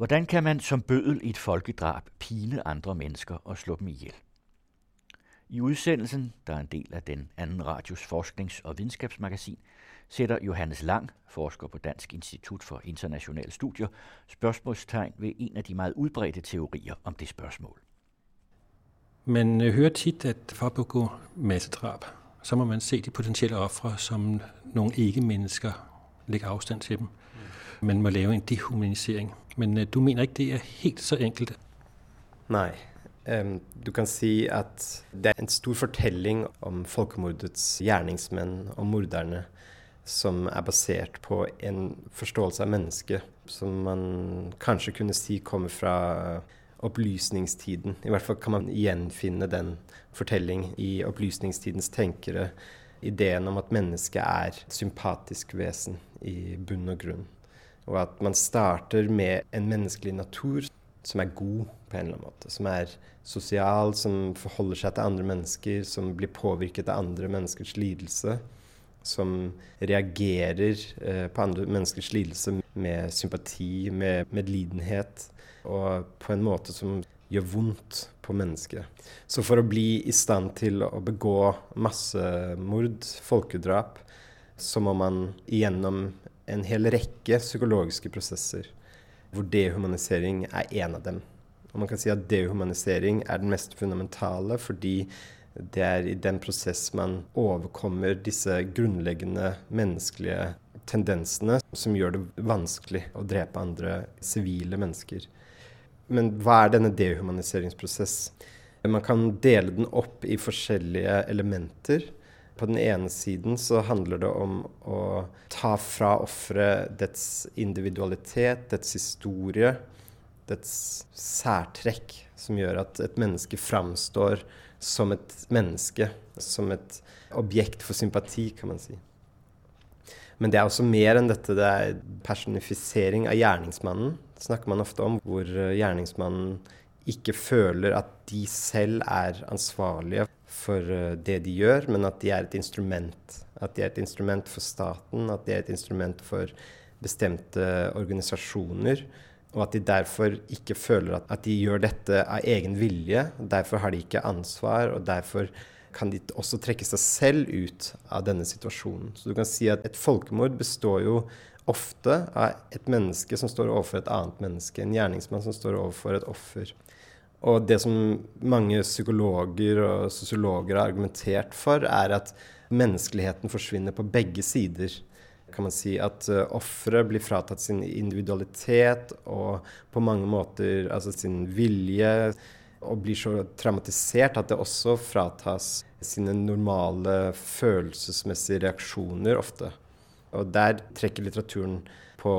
Hvordan kan man som bødel i et folkedrab pine andre mennesker og slå dem ihjel? I udsendelsen, der er en del af den anden radios forsknings- og videnskabsmagasin, sætter Johannes Lang, forsker på Dansk Institut for Internationale Studier, spørgsmålstegn ved en af de meget udbredte teorier om det spørgsmål. Man øh, hører tit, at for at begå massedrab, så må man se de potentielle ofre som nogle ikke-mennesker, lægge afstand til dem. Man må lave en dehumanisering. Men øh, du mener ikke, det er helt så enkelt? Nei. Du kan si at det er en stor fortelling om folkemordets gjerningsmenn og morderne som er basert på en forståelse av mennesket som man kanskje kunne si kommer fra opplysningstiden. I hvert fall kan man gjenfinne den fortelling i opplysningstidens tenkere. Ideen om at mennesket er et sympatisk vesen i bunn og grunn. Og at man starter med en menneskelig natur som er god på en eller annen måte. Som er sosial, som forholder seg til andre mennesker, som blir påvirket av andre menneskers lidelse. Som reagerer eh, på andre menneskers lidelse med sympati, med medlidenhet. Og på en måte som gjør vondt på mennesket. Så for å bli i stand til å begå massemord, folkedrap, så må man igjennom en hel rekke psykologiske prosesser, hvor dehumanisering er en av dem. Og man kan si at dehumanisering er den mest fundamentale fordi det er i den prosess man overkommer disse grunnleggende menneskelige tendensene som gjør det vanskelig å drepe andre sivile mennesker. Men hva er denne dehumaniseringsprosess? Man kan dele den opp i forskjellige elementer. På den ene siden så handler det om å ta fra offeret dets individualitet, dets historie, dets særtrekk, som gjør at et menneske framstår som et menneske, som et objekt for sympati, kan man si. Men det er også mer enn dette. Det er personifisering av gjerningsmannen, snakker man ofte om, hvor gjerningsmannen ikke føler at de selv er ansvarlige for eh, det de gjør, men at de er et instrument. At de er et instrument for staten, at de er et instrument for bestemte organisasjoner. Og at de derfor ikke føler at, at de gjør dette av egen vilje. Derfor har de ikke ansvar, og derfor kan de også trekke seg selv ut av denne situasjonen. Så du kan si at et folkemord består jo ofte er et menneske som står overfor et annet menneske. En gjerningsmann som står overfor et offer. Og det som mange psykologer og sosiologer har argumentert for, er at menneskeligheten forsvinner på begge sider. Kan man si At uh, offeret blir fratatt sin individualitet og på mange måter altså sin vilje. Og blir så traumatisert at det også fratas sine normale følelsesmessige reaksjoner ofte. Og der trekker litteraturen på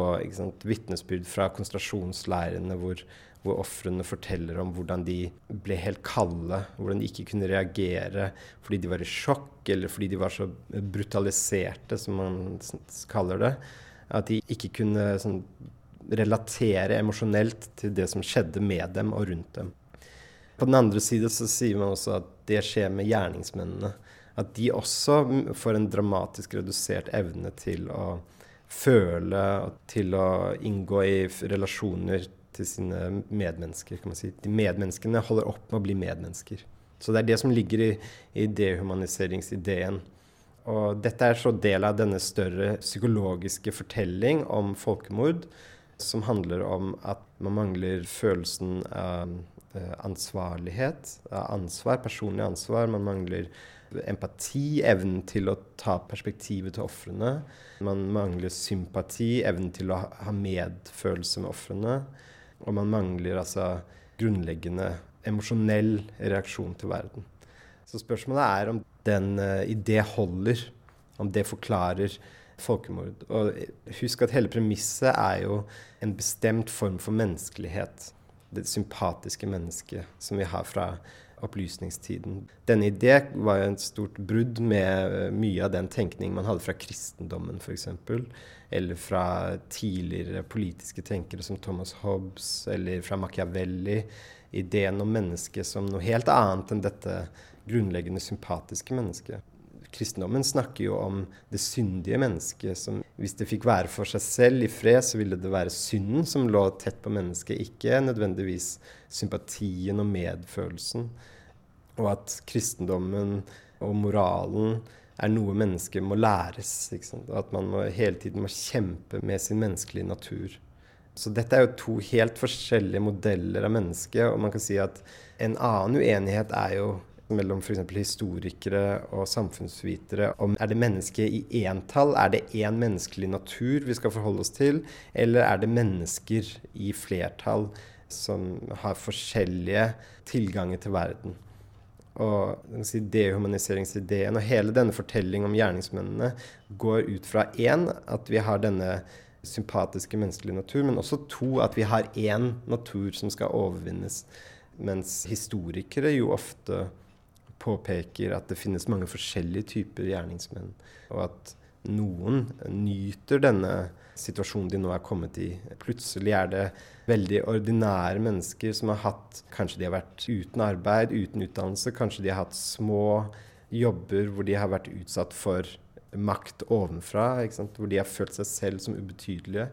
vitnesbyrd fra konsentrasjonsleirene hvor hvor ofrene forteller om hvordan de ble helt kalde, hvordan de ikke kunne reagere fordi de var i sjokk, eller fordi de var så brutaliserte, som man kaller det. At de ikke kunne sånn, relatere emosjonelt til det som skjedde med dem og rundt dem. På den andre side så sier man også at det skjer med gjerningsmennene. At de også får en dramatisk redusert evne til å føle, og til å inngå i relasjoner til sine medmennesker. kan man si. De medmenneskene holder opp med å bli medmennesker. Så det er det som ligger i, i dehumaniseringsideen. Og dette er så del av denne større psykologiske fortelling om folkemord, som handler om at man mangler følelsen av eh, ansvarlighet, av ansvar, personlig ansvar. Man mangler empati, evnen til å ta perspektivet til ofrene. Man mangler sympati, evnen til å ha medfølelse med ofrene. Og man mangler altså grunnleggende emosjonell reaksjon til verden. Så spørsmålet er om den uh, idé holder, om det forklarer folkemord. Og husk at hele premisset er jo en bestemt form for menneskelighet. Det sympatiske mennesket som vi har fra opplysningstiden. Denne idé var jo et stort brudd med uh, mye av den tenkning man hadde fra kristendommen, f.eks eller fra tidligere politiske tenkere som Thomas Hobbes eller fra Machiavelli. Ideen om mennesket som noe helt annet enn dette grunnleggende sympatiske mennesket. Kristendommen snakker jo om det syndige mennesket som hvis det fikk være for seg selv i fred, så ville det være synden som lå tett på mennesket, ikke nødvendigvis sympatien og medfølelsen. Og at kristendommen og moralen er noe mennesket må læres. Og at man må, hele tiden må kjempe med sin menneskelige natur. Så dette er jo to helt forskjellige modeller av mennesket. Og man kan si at en annen uenighet er jo mellom f.eks. historikere og samfunnsvitere om er det mennesket i entall, er det én menneskelig natur vi skal forholde oss til, eller er det mennesker i flertall som har forskjellige tilganger til verden. Og si, Dehumaniseringsideen og hele denne fortellingen om gjerningsmennene går ut fra én, at vi har denne sympatiske menneskelige natur, men også to, at vi har én natur som skal overvinnes. Mens historikere jo ofte påpeker at det finnes mange forskjellige typer gjerningsmenn, og at noen nyter denne situasjonen de nå er kommet i. Plutselig er det veldig ordinære mennesker som har hatt Kanskje de har vært uten arbeid, uten utdannelse. Kanskje de har hatt små jobber hvor de har vært utsatt for makt ovenfra, hvor de har følt seg selv som ubetydelige.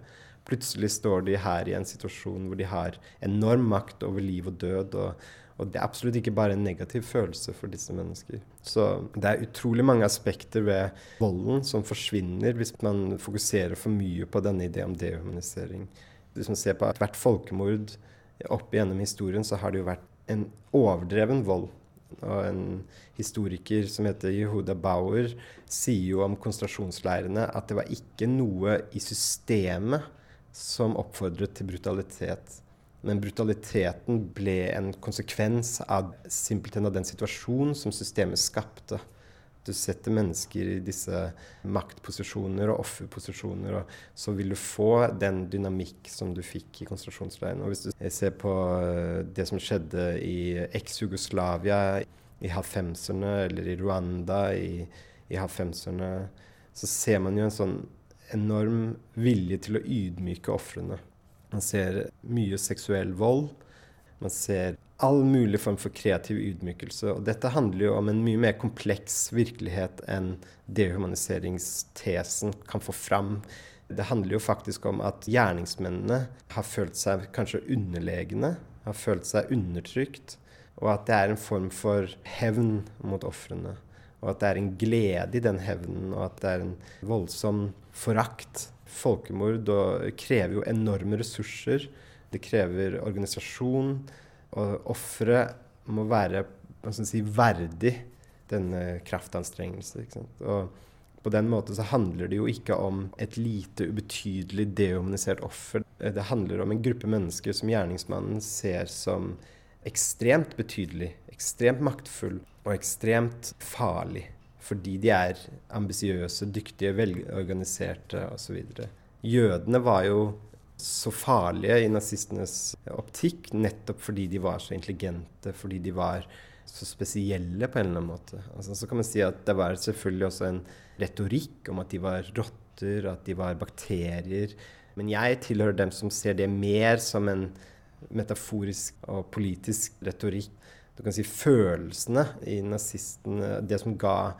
Plutselig står de her i en situasjon hvor de har enorm makt over liv og død. og og det er absolutt ikke bare en negativ følelse for disse mennesker. Så det er utrolig mange aspekter ved volden som forsvinner hvis man fokuserer for mye på denne ideen om dehumanisering. Hvis man ser på hvert folkemord opp igjennom historien, så har det jo vært en overdreven vold. Og en historiker som heter Yehuda Bauer, sier jo om konsentrasjonsleirene at det var ikke noe i systemet som oppfordret til brutalitet. Men brutaliteten ble en konsekvens av simpelthen av den situasjonen som systemet skapte. Du setter mennesker i disse maktposisjoner og offerposisjoner, og så vil du få den dynamikk som du fikk i konsentrasjonsleiren. Og hvis du ser på eh, det som skjedde i eks-Jugoslavia i halvfemserne, eller i Rwanda i, i halvfemserne, så ser man jo en sånn enorm vilje til å ydmyke ofrene. Man ser mye seksuell vold. Man ser all mulig form for kreativ ydmykelse. Og dette handler jo om en mye mer kompleks virkelighet enn dehumaniseringstesen kan få fram. Det handler jo faktisk om at gjerningsmennene har følt seg kanskje underlegne, har følt seg undertrykt, og at det er en form for hevn mot ofrene. Og at det er en glede i den hevnen, og at det er en voldsom forakt folkemord krever jo enorme ressurser. Det krever organisasjon. Og offeret må være si, verdig denne kraftanstrengelse. Og på den måten så handler det jo ikke om et lite, ubetydelig dehumanisert offer. Det handler om en gruppe mennesker som gjerningsmannen ser som ekstremt betydelig, ekstremt maktfull og ekstremt farlig fordi de er ambisiøse, dyktige, velorganiserte osv. Jødene var jo så farlige i nazistenes optikk nettopp fordi de var så intelligente, fordi de var så spesielle på en eller annen måte. Altså, så kan man si at det var selvfølgelig også en retorikk om at de var rotter, at de var bakterier. Men jeg tilhører dem som ser det mer som en metaforisk og politisk retorikk du kan si følelsene i nazistene Det som ga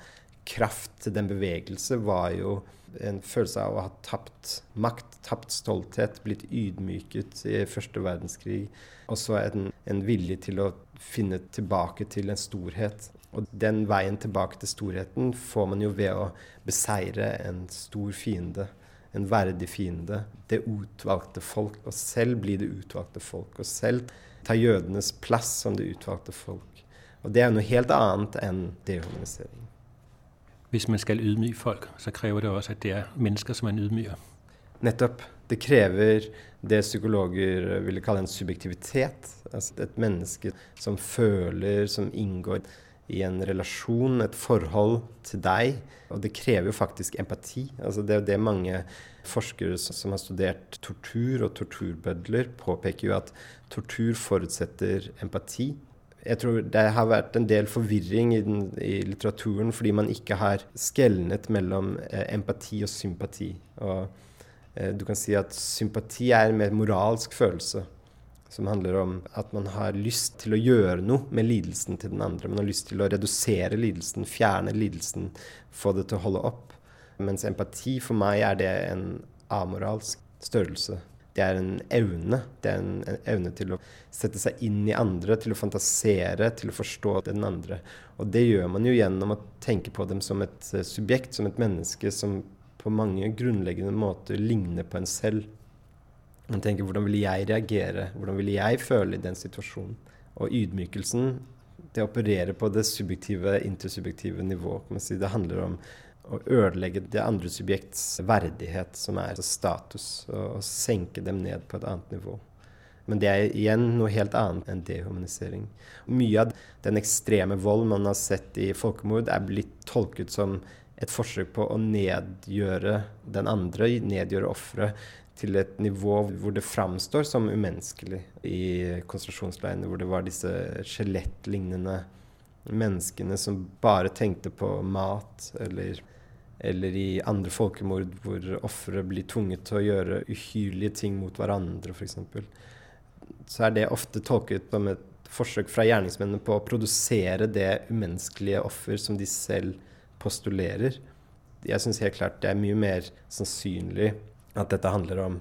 kraft til den bevegelse, var jo en følelse av å ha tapt makt, tapt stolthet, blitt ydmyket i første verdenskrig. Og så en, en vilje til å finne tilbake til en storhet. Og den veien tilbake til storheten får man jo ved å beseire en stor fiende. En verdig fiende. Det utvalgte folk. Og selv blir det utvalgte folk. Og selv tar jødenes plass som det utvalgte folk. Og det er noe helt annet enn dehumanisering. Hvis man skal ydmyke folk, så krever det også at det er mennesker som man ydmyker. Nettopp. Det krever det psykologer ville kalle en subjektivitet. Altså et menneske som føler, som inngår i en relasjon, et forhold til deg. Og det krever jo faktisk empati. Altså det er det mange forskere som har studert tortur og torturbødler, påpeker jo at tortur forutsetter empati. Jeg tror det har vært en del forvirring i, den, i litteraturen fordi man ikke har skelnet mellom eh, empati og sympati. Og eh, du kan si at sympati er en mer moralsk følelse. som handler om at man har lyst til å gjøre noe med lidelsen til den andre. Man har lyst til å redusere lidelsen, fjerne lidelsen, få det til å holde opp. Mens empati for meg er det en amoralsk størrelse. Det er en evne. Det er en, en, evne til å sette seg inn i andre, til å fantasere, til å forstå den andre. Og det gjør man jo gjennom å tenke på dem som et uh, subjekt, som et menneske som på mange grunnleggende måter ligner på en selv. Man tenker hvordan ville jeg reagere, hvordan ville jeg føle i den situasjonen? Og ydmykelsen, det opererer på det subjektive, intersubjektive nivå. si. Det handler om å ødelegge det andre subjekts verdighet, som er status, og, og senke dem ned på et annet nivå. Men det er igjen noe helt annet enn dehumanisering. Mye av den ekstreme vold man har sett i folkemord, er blitt tolket som et forsøk på å nedgjøre den andre, nedgjøre offeret, til et nivå hvor det framstår som umenneskelig i konsentrasjonsleirene, hvor det var disse skjelettlignende menneskene som bare tenkte på mat eller eller i andre folkemord hvor ofre blir tvunget til å gjøre uhyrlige ting mot hverandre, f.eks. Så er det ofte tolket som et forsøk fra gjerningsmennene på å produsere det umenneskelige offer som de selv postulerer. Jeg syns helt klart det er mye mer sannsynlig at dette handler om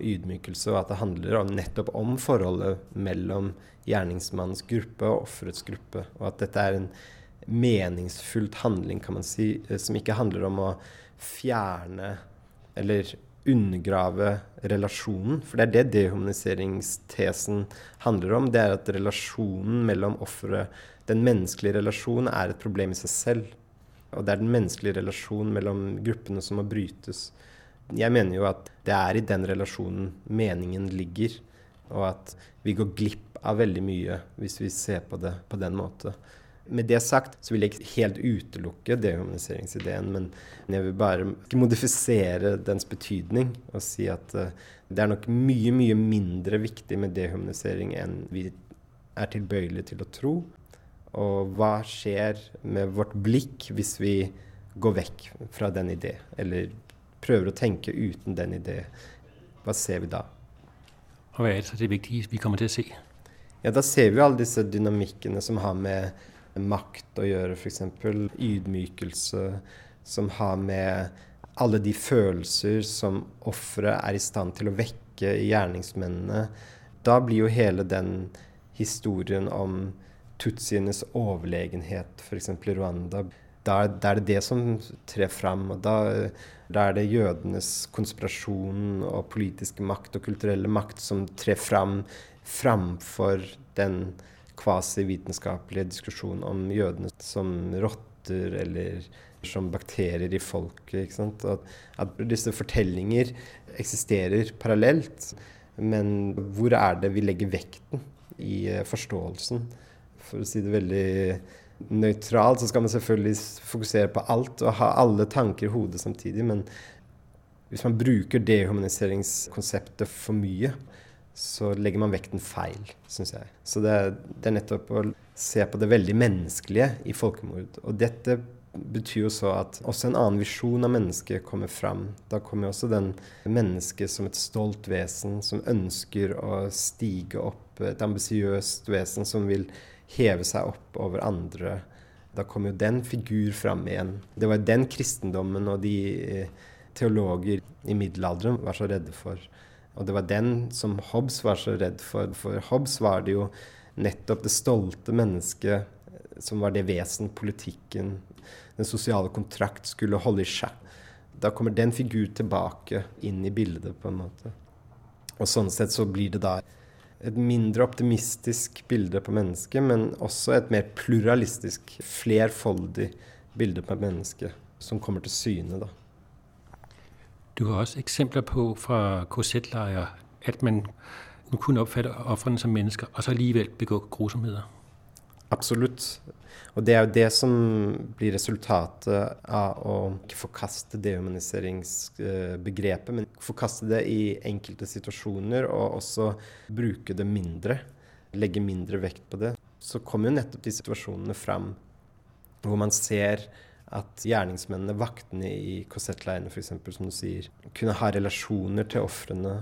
ydmykelse, og at det handler om, nettopp om forholdet mellom gjerningsmannens gruppe og offerets gruppe. Og at dette er en meningsfullt handling, kan man si, eh, som ikke handler om å fjerne eller undergrave relasjonen. For det er det dehumaniseringstesen handler om. Det er at relasjonen mellom offeret, den menneskelige relasjonen, er et problem i seg selv. Og det er den menneskelige relasjonen mellom gruppene som må brytes. Jeg mener jo at det er i den relasjonen meningen ligger, og at vi går glipp av veldig mye hvis vi ser på det på den måten. Med det sagt så vil jeg ikke helt utelukke dehumaniseringsideen, men jeg vil bare modifisere dens betydning og si at uh, det er nok mye, mye mindre viktig med dehumanisering enn vi er tilbøyelige til å tro. Og hva skjer med vårt blikk hvis vi går vekk fra den idé, eller prøver å tenke uten den idé? Hva ser vi da? Og hva er det så det vi kommer til å se? Ja, Da ser vi alle disse dynamikkene som har med makt å gjøre, f.eks. Ydmykelse, som har med alle de følelser som offeret er i stand til å vekke i gjerningsmennene. Da blir jo hele den historien om tutsienes overlegenhet, f.eks. i Rwanda, da, da, er det det som trer fram. og da, da, er det jødenes konspirasjon og politiske makt og kulturelle makt som trer fram framfor den kvasivitenskapelige diskusjon om jødene som rotter eller som bakterier i folket. ikke? At, at, disse fortellinger eksisterer parallelt. Men hvor er det vi legger vekten i uh, forståelsen? For å si det veldig nøytralt, så skal man selvfølgelig fokusere på alt og ha alle tanker i hodet samtidig. Men hvis man bruker dehumaniseringskonseptet for mye, så legger man vekten feil, syns jeg. Så det, det, er nettopp å se på det veldig menneskelige i folkemord. Og dette betyr jo så at også en annen visjon av mennesket kommer fram. Da kommer jo også den mennesket som et stolt vesen som ønsker å stige opp, et ambisiøst vesen som vil heve seg opp over andre. Da kommer jo den figur fram igjen. Det var den kristendommen og de eh, teologer i middelalderen var så redde for. Og det var den som Hobbes var så redd for. For Hobbes var det jo nettopp det stolte mennesket eh, som var det vesen politikken, den sosiale kontrakt, skulle holde i sjakk. Da kommer den figur tilbake inn i bildet, på en måte. Og sånn sett så blir det da et mindre optimistisk bilde på mennesket, men også et mer pluralistisk, flerfoldig bilde på mennesket som kommer til syne, da. Du har også eksempler på fra KZ-lejre, at man kunne oppfatte ofrene som mennesker, og så likevel begå grusomheter. Absolutt. Og det er jo det som blir resultatet av å ikke forkaste dehumaniseringsbegrepet, men forkaste det i enkelte situasjoner, og også bruke det mindre. Legge mindre vekt på det. Så kommer jo nettopp de situasjonene fram hvor man ser at gjerningsmennene, vaktene i korsettleirene f.eks., som du sier, kunne ha relasjoner til ofrene.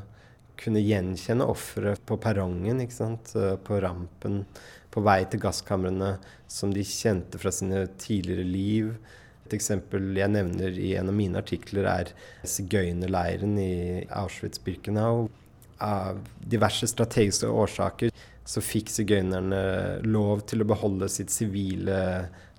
kunne gjenkjenne offeret på perrongen, sant? på rampen, på vei til gasskamrene, som de kjente fra sine tidligere liv. Et eksempel jeg nevner i en av mine artikler, er sigøynerleiren i Auschwitz-Birkenau. Av diverse strategiske årsaker så fikk sigøynerne lov til å beholde sitt sivile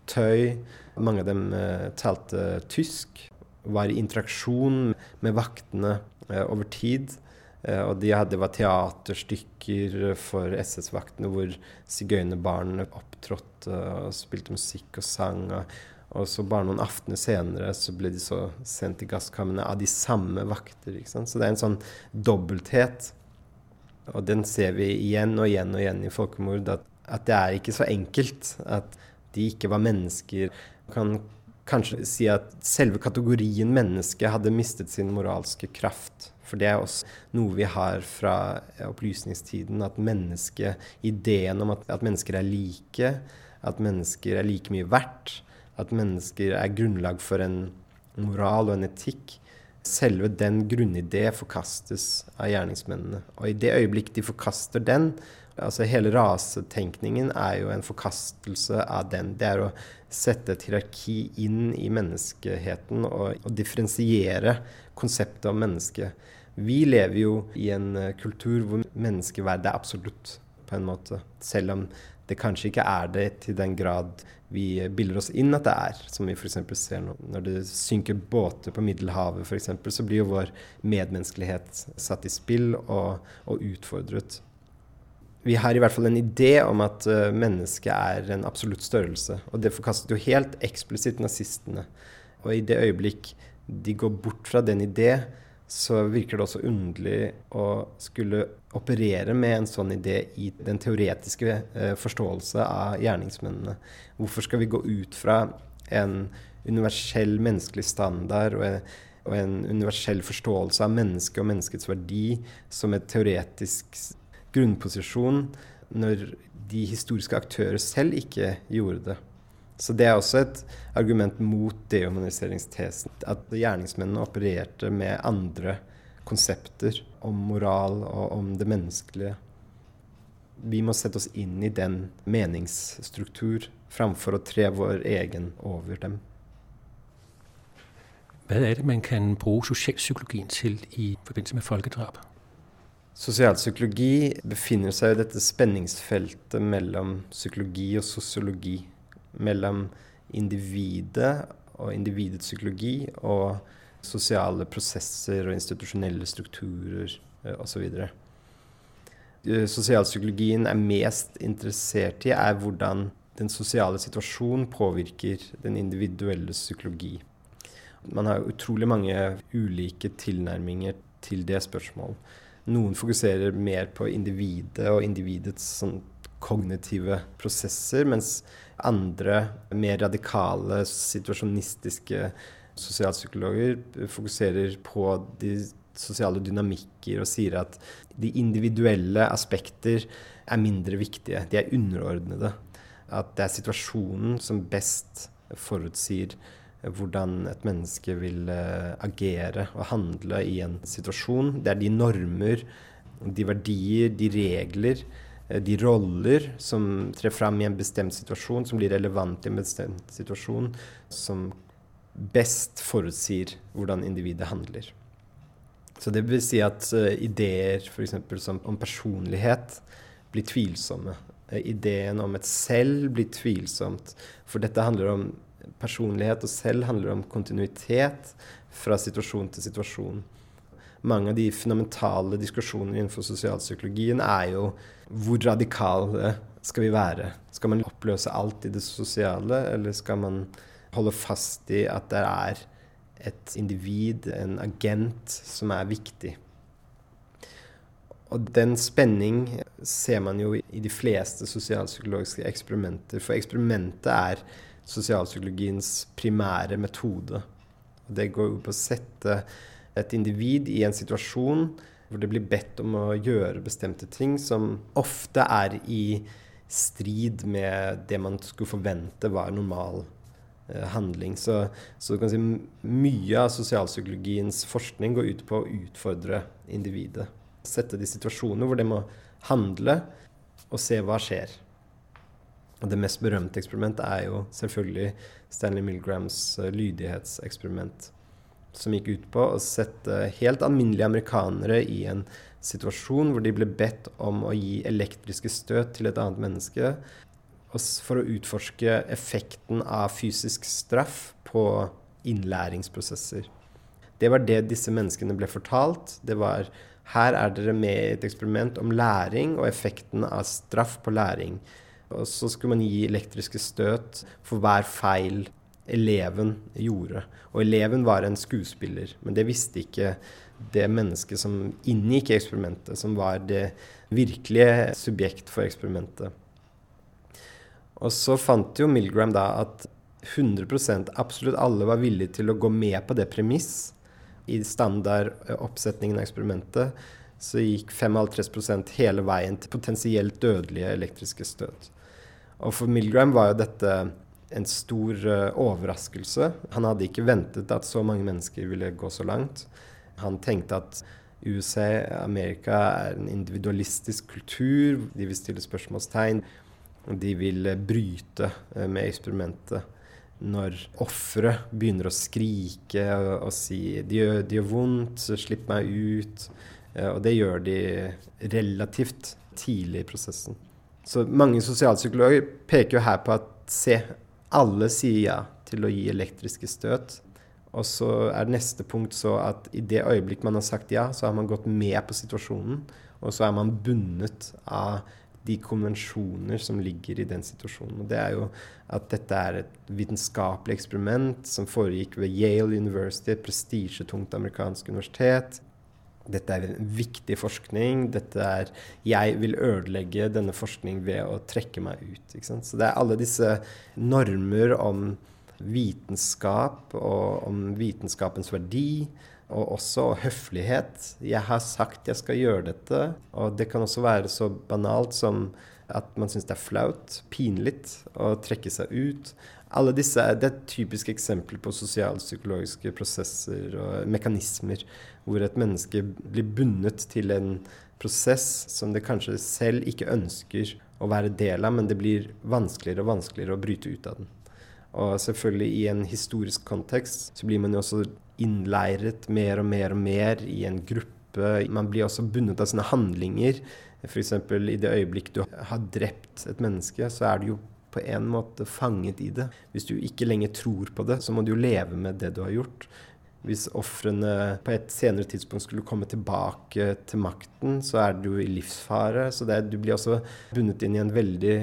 tøy. Mange av dem uh, talte tysk, var i interaksjon med vaktene uh, over tid. Og de hadde var teaterstykker for SS-vaktene hvor sigøynerbarn opptrådte og spilte musikk og sang. Og, så bare noen aftener senere så ble de så sendt i gasskamrene av de samme vakter. Så det er en sånn dobbelthet. Og den ser vi igjen og igjen og igjen i folkemord. At, at det er ikke så enkelt. At de ikke var mennesker. Kan kanskje si at selve kategorien menneske hadde mistet sin moralske kraft. For det er også noe vi har fra opplysningstiden, at menneske, ideen om at, at mennesker er like, at mennesker er like mye verdt, at mennesker er grunnlag for en moral og en etikk. Selve den grunnidé forkastes av gjerningsmennene. Og i det øyeblikk de forkaster den, altså hele rasetenkningen er jo en forkastelse av den. Det er å sette et hierarki inn i menneskeheten og, og differensiere konseptet om menneske. Vi lever jo i en kultur hvor menneskeverdet er absolutt, på en måte. Selv om det kanskje ikke er det til den grad vi bilder oss inn at det er, som vi f.eks. ser nå. Når det synker båter på Middelhavet f.eks., så blir jo vår medmenneskelighet satt i spill og, og, utfordret. Vi har i hvert fall en idé om at uh, mennesket er en absolutt størrelse. Og det forkastet jo helt eksplisitt nazistene. Og i det øyeblikk de går bort fra den idé, så virker det også underlig å skulle operere med en sånn idé i den teoretiske uh, forståelse av gjerningsmennene. Hvorfor skal vi gå ut fra en universell menneskelig standard og, og en universell forståelse av mennesket og menneskets verdi som et teoretisk grunnposisjon, når de historiske aktører selv ikke gjorde det? Så det er også et argument mot dehumaniseringstesen. At gjerningsmennene opererte med andre konsepter om moral og om det menneskelige. Vi må sette oss inn i den meningsstruktur framfor å tre vår egen over dem. Hva er det man kan bruke sosialpsykologien til i forbindelse med folkedrap? Sosialpsykologi befinner seg i dette spenningsfeltet mellom psykologi og sosiologi mellom individet og individets psykologi og sosiale prosesser og institusjonelle strukturer eh, osv. Eh, sosialpsykologien er mest interessert i, er hvordan den sosiale situasjonen påvirker den individuelle psykologi. Man har utrolig mange ulike tilnærminger til det spørsmålet. Noen fokuserer mer på individet og individets sånn, kognitive prosesser, mens andre mer radikale, situasjonistiske sosialpsykologer fokuserer på de sosiale dynamikker og sier at de individuelle aspekter er mindre viktige. De er underordnede. At det er situasjonen som best forutsier hvordan et menneske vil eh, agere og handle i en situasjon. Det er de normer, de verdier, de regler Eh, de roller som trer fram i en bestemt situasjon, som blir relevant i en bestemt situasjon, som best forutsier hvordan individet handler. Så det vil si at uh, ideer f.eks. om personlighet blir tvilsomme. Ideen om et selv blir tvilsomt. For dette handler om personlighet, og selv handler om kontinuitet fra situasjon til situasjon mange av de fundamentale diskusjonene innenfor sosialpsykologien er jo hvor radikale skal vi være? Skal man oppløse alt i det sosiale, eller skal man holde fast i at det er et individ, en agent, som er viktig? Og den spenning ser man jo i de fleste sosialpsykologiske eksperimenter. For eksperimentet er sosialpsykologiens primære metode. Og det går jo på å sette et individ i en situasjon hvor det blir bedt om å gjøre bestemte ting som ofte er i strid med det man skulle forvente var normal eh, handling. Så, så, du kan si mye av sosialpsykologiens forskning går ut på å utfordre individet. Sette de situasjoner hvor de må handle og se hva skjer. Og det mest berømte eksperimentet er jo selvfølgelig Stanley Milgrams uh, lydighetseksperiment. Som gikk ut på å sette helt alminnelige amerikanere i en situasjon hvor de ble bedt om å gi elektriske støt til et annet menneske for å utforske effekten av fysisk straff på innlæringsprosesser. Det var det disse menneskene ble fortalt. Det var her er dere med i et eksperiment om læring og effekten av straff på læring. Og så skulle man gi elektriske støt for hver feil eleven gjorde. Og eleven var en skuespiller, men det visste ikke det mennesket som inngikk i eksperimentet, som var det virkelige subjekt for eksperimentet. Og så fant jo Milgram da at 100% absolutt alle var villige til å gå med på det premiss. I standardoppsetningen av eksperimentet så gikk 55 hele veien til potensielt dødelige elektriske støt. Og for Milgram var jo dette en stor uh, overraskelse. Han hadde ikke ventet at så mange mennesker ville gå så langt. Han tenkte at USA, Amerika, er en individualistisk kultur. De vil stille spørsmålstegn. De vil bryte uh, med eksperimentet. Når offeret begynner å skrike og, og si 'det gjør, de gjør vondt, slipp meg ut. Uh, og det gjør de relativt tidlig i prosessen. Så mange sosialpsykologer peker jo her på at se, alle sier ja til å gi elektriske støt. Og så er neste punkt så at i det øyeblikk man har sagt ja, så har man gått med på situasjonen. Og så er man bundet av de konvensjoner som ligger i den situasjonen. Og det er jo at dette er et vitenskapelig eksperiment som foregikk ved Yale University, et prestisjetungt amerikansk universitet dette er viktig forskning. Dette er Jeg vil ødelegge denne forskning ved å trekke meg ut. Så det er alle disse normer om vitenskap og om vitenskapens verdi. Og også høflighet. Jeg har sagt jeg skal gjøre dette. Og det kan også være så banalt som at man syns det er flaut, pinlig, å trekke seg ut. Alle disse, Det er typiske eksempler på sosialpsykologiske prosesser og mekanismer hvor et menneske blir bundet til en prosess som det kanskje selv ikke ønsker å være del av, men det blir vanskeligere og vanskeligere å bryte ut av den. Og selvfølgelig i en historisk kontekst så blir man jo også innleiret mer og mer og mer i en gruppe. Man blir også bundet av sine handlinger. F.eks. i det øyeblikk du har drept et menneske, så er du jo på en måte fanget i det. Hvis du ikke lenger tror på det, så må du jo leve med det du har gjort. Hvis ofrene på et senere tidspunkt skulle komme tilbake til makten, så er du i livsfare. Så det, du blir også bundet inn i en veldig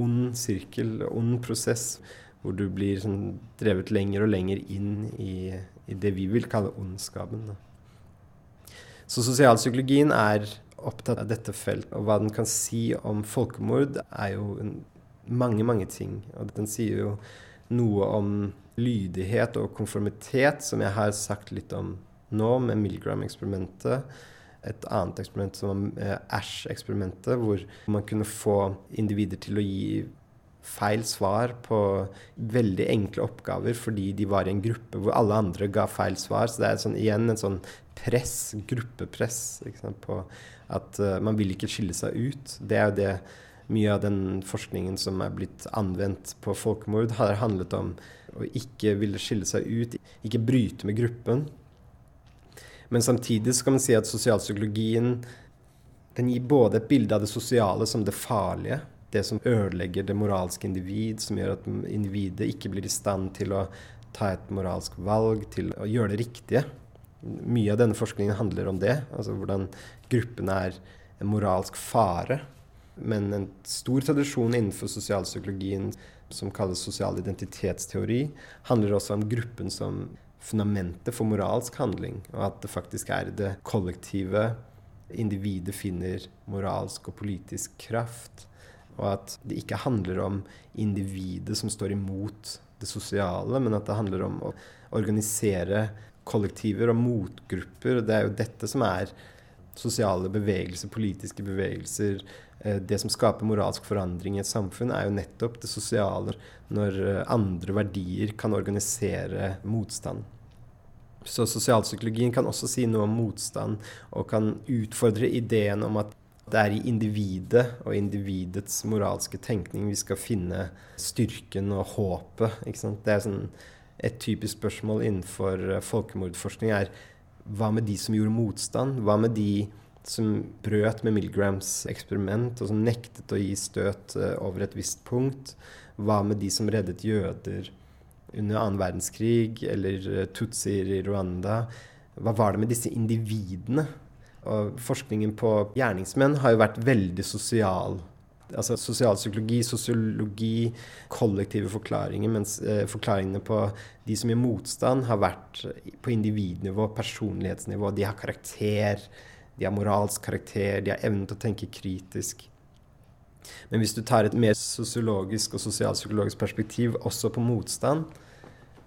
ond sirkel, ond prosess, hvor du blir sånn drevet lenger og lenger inn i, i det vi vil kalle ondskapen. Så sosialpsykologien er opptatt av dette feltet, og hva den kan si om folkemord, er jo mange, mange ting. Og den sier jo noe om lydighet og konformitet, som jeg har sagt litt om nå, med Milgram-eksperimentet. Et annet eksperiment som Ash-eksperimentet, hvor man kunne få individer til å gi feil svar på veldig enkle oppgaver fordi de var i en gruppe hvor alle andre ga feil svar. Så det er sånn, igjen en sånn press, gruppepress, på at uh, man vil ikke skille seg ut. Det er jo det mye av den forskningen som er blitt anvendt på folkemord, har handlet om å ikke ville skille seg ut, ikke bryte med gruppen. Men samtidig skal man si at sosialpsykologien den gir både et bilde av det sosiale som det farlige, det som ødelegger det moralske individ, som gjør at individet ikke blir i stand til å ta et moralsk valg, til å gjøre det riktige. Mye av denne forskningen handler om det, altså hvordan gruppen er en moralsk fare men en stor tradisjon innenfor sosialpsykologien som kalles sosial identitetsteori, handler også om gruppen som fundamentet for moralsk handling, og at det faktisk er det kollektive individet finner moralsk og politisk kraft. Og at det ikke handler om individet som står imot det sosiale, men at det handler om å organisere kollektiver og motgrupper. Og Det er jo dette som er sosiale bevegelser, politiske bevegelser, Eh, det som skaper moralsk forandring i et samfunn, er jo nettopp det sosiale, når eh, andre verdier kan organisere motstand. Så sosialpsykologien kan også si noe om motstand, og kan utfordre ideen om at det er i individet og individets moralske tenkning vi skal finne styrken og håpet. Det er sånn, Et typisk spørsmål innenfor eh, folkemordforskning er hva med de som gjorde motstand? Hva med de som brøt med Milgrams eksperiment, og som nektet å gi støt eh, over et visst punkt? Hva med de som reddet jøder under annen verdenskrig, eller eh, tutsier i Rwanda? Hva var det med disse individene og forskningen på gjerningsmenn har jo vært veldig sosial. Altså sosialpsykologi, sosiologi, kollektive forklaringer. Mens eh, forklaringene på de som gjør motstand, har vært på individnivå, personlighetsnivå. De har karakter, de har moralsk karakter, de har evnen til å tenke kritisk. Men hvis du tar et mer sosiologisk og sosialpsykologisk perspektiv også på motstand,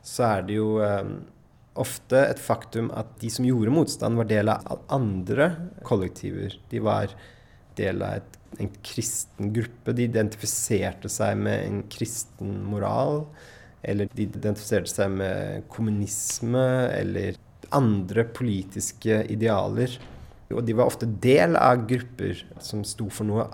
så er det jo eh, ofte et faktum at de som gjorde motstand, var del av andre kollektiver. De var del av et, en kristen gruppe. De identifiserte seg med en kristen moral. Eller de identifiserte seg med kommunisme eller andre politiske idealer. Og de var ofte del av grupper som sto for noe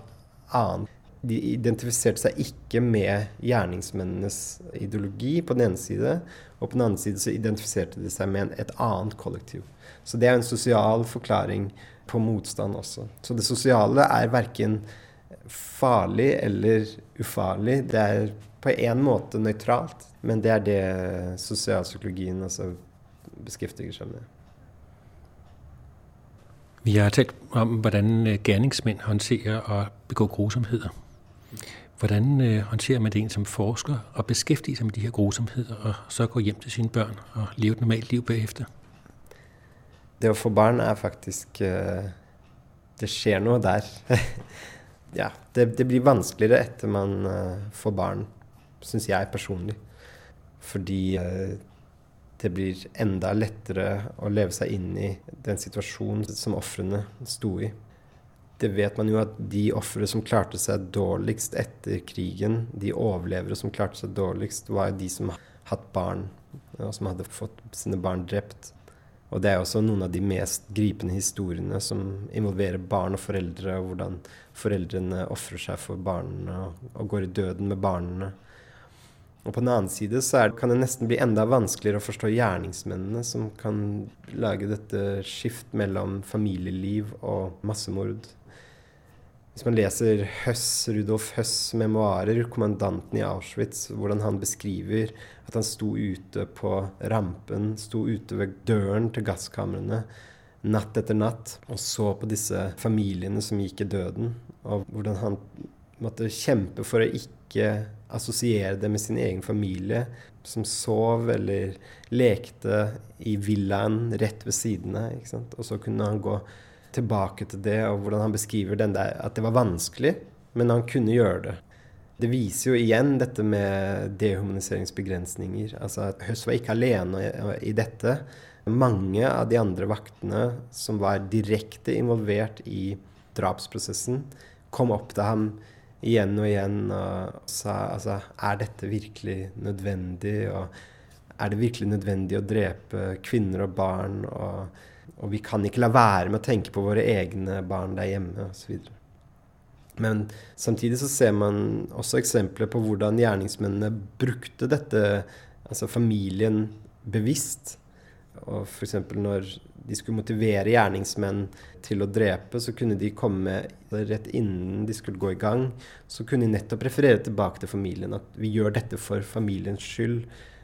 annet. De identifiserte seg ikke med gjerningsmennenes ideologi på den ene side, og på den andre side så identifiserte de seg med et annet kollektiv. Så det er en sosial forklaring på motstand også. Så det sosiale er verken farlig eller ufarlig. Det er på en måte nøytralt, men det er det sosialpsykologien altså beskæftiger seg med. Vi har talt om hvordan gjerningsmenn håndterer å begå grusomheter. Hvordan øh, håndterer man det en som forsker og beskæftiger seg med de her grusomheder, og så går hjem til sine børn og lever et normalt liv bagefter? Det å få barn er faktisk øh, Det skjer noe der. ja, det, det, blir vanskeligere etter man øh, får barn, syns jeg personlig. Fordi uh, det blir enda lettere å leve seg inn i den situasjonen som ofrene sto i det vet man jo at de ofre som klarte seg dårligst etter krigen, de overlevere som klarte seg dårligst, var de som hadde hatt barn, og som hadde fått sine barn drept. Og det er også noen av de mest gripende historiene som involverer barn og foreldre, og hvordan foreldrene ofrer seg for barna og går i døden med barna. Og på den annen side så det, kan det nesten bli enda vanskeligere å forstå gjerningsmennene som kan lage dette skift mellom familieliv og massemord. Hvis man leser Høss, Rudolf Høss' memoarer, kommandanten i Auschwitz, hvordan han beskriver at han sto ute på rampen, sto ute ved døren til gasskamrene natt etter natt og så på disse familiene som gikk i døden, og hvordan han måtte kjempe for å ikke assosiere det med sin egen familie, som sov eller lekte i villaen rett ved siden av. Og så kunne han gå tilbake til det, og hvordan han beskriver der, at det var vanskelig, men han kunne gjøre det. Det viser jo igjen dette med dehumaniseringsbegrensninger. Altså at Høst var ikke alene i dette. Mange av de andre vaktene som var direkte involvert i drapsprosessen, kom opp til ham igjen og igjen og sa altså Er dette virkelig nødvendig? Og er det virkelig nødvendig å drepe kvinner og barn? og og vi kan ikke la være med å tenke på våre egne barn der hjemme osv. Men samtidig så ser man også eksempler på hvordan gjerningsmennene brukte dette, altså familien, bevisst. Og f.eks. når de skulle motivere gjerningsmenn til å drepe, så kunne de komme rett innen de skulle gå i gang, så kunne de nettopp referere tilbake til familien. At vi gjør dette for familiens skyld.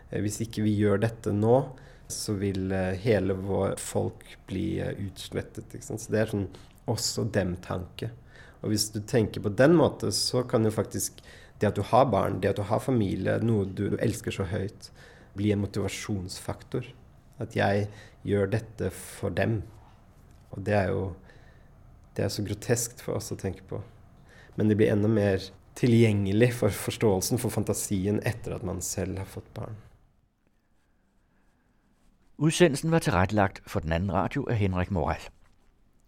Eh, hvis ikke vi gjør dette nå, så vil eh, hele vår folk bli eh, utslettet. Så det er sånn også dem-tanke. Og hvis du tenker på den måten, så kan jo faktisk det at du har barn, det at du har familie, noe du elsker så høyt, bli en motivasjonsfaktor. At jeg gjør dette for dem. Og det er jo det er så groteskt for oss å tenke på. Men det blir enda mer tilgjengelig for forståelsen, for fantasien, etter at man selv har fått barn. Udsendelsen var tilrettelagt for den anden radio af Henrik Moral.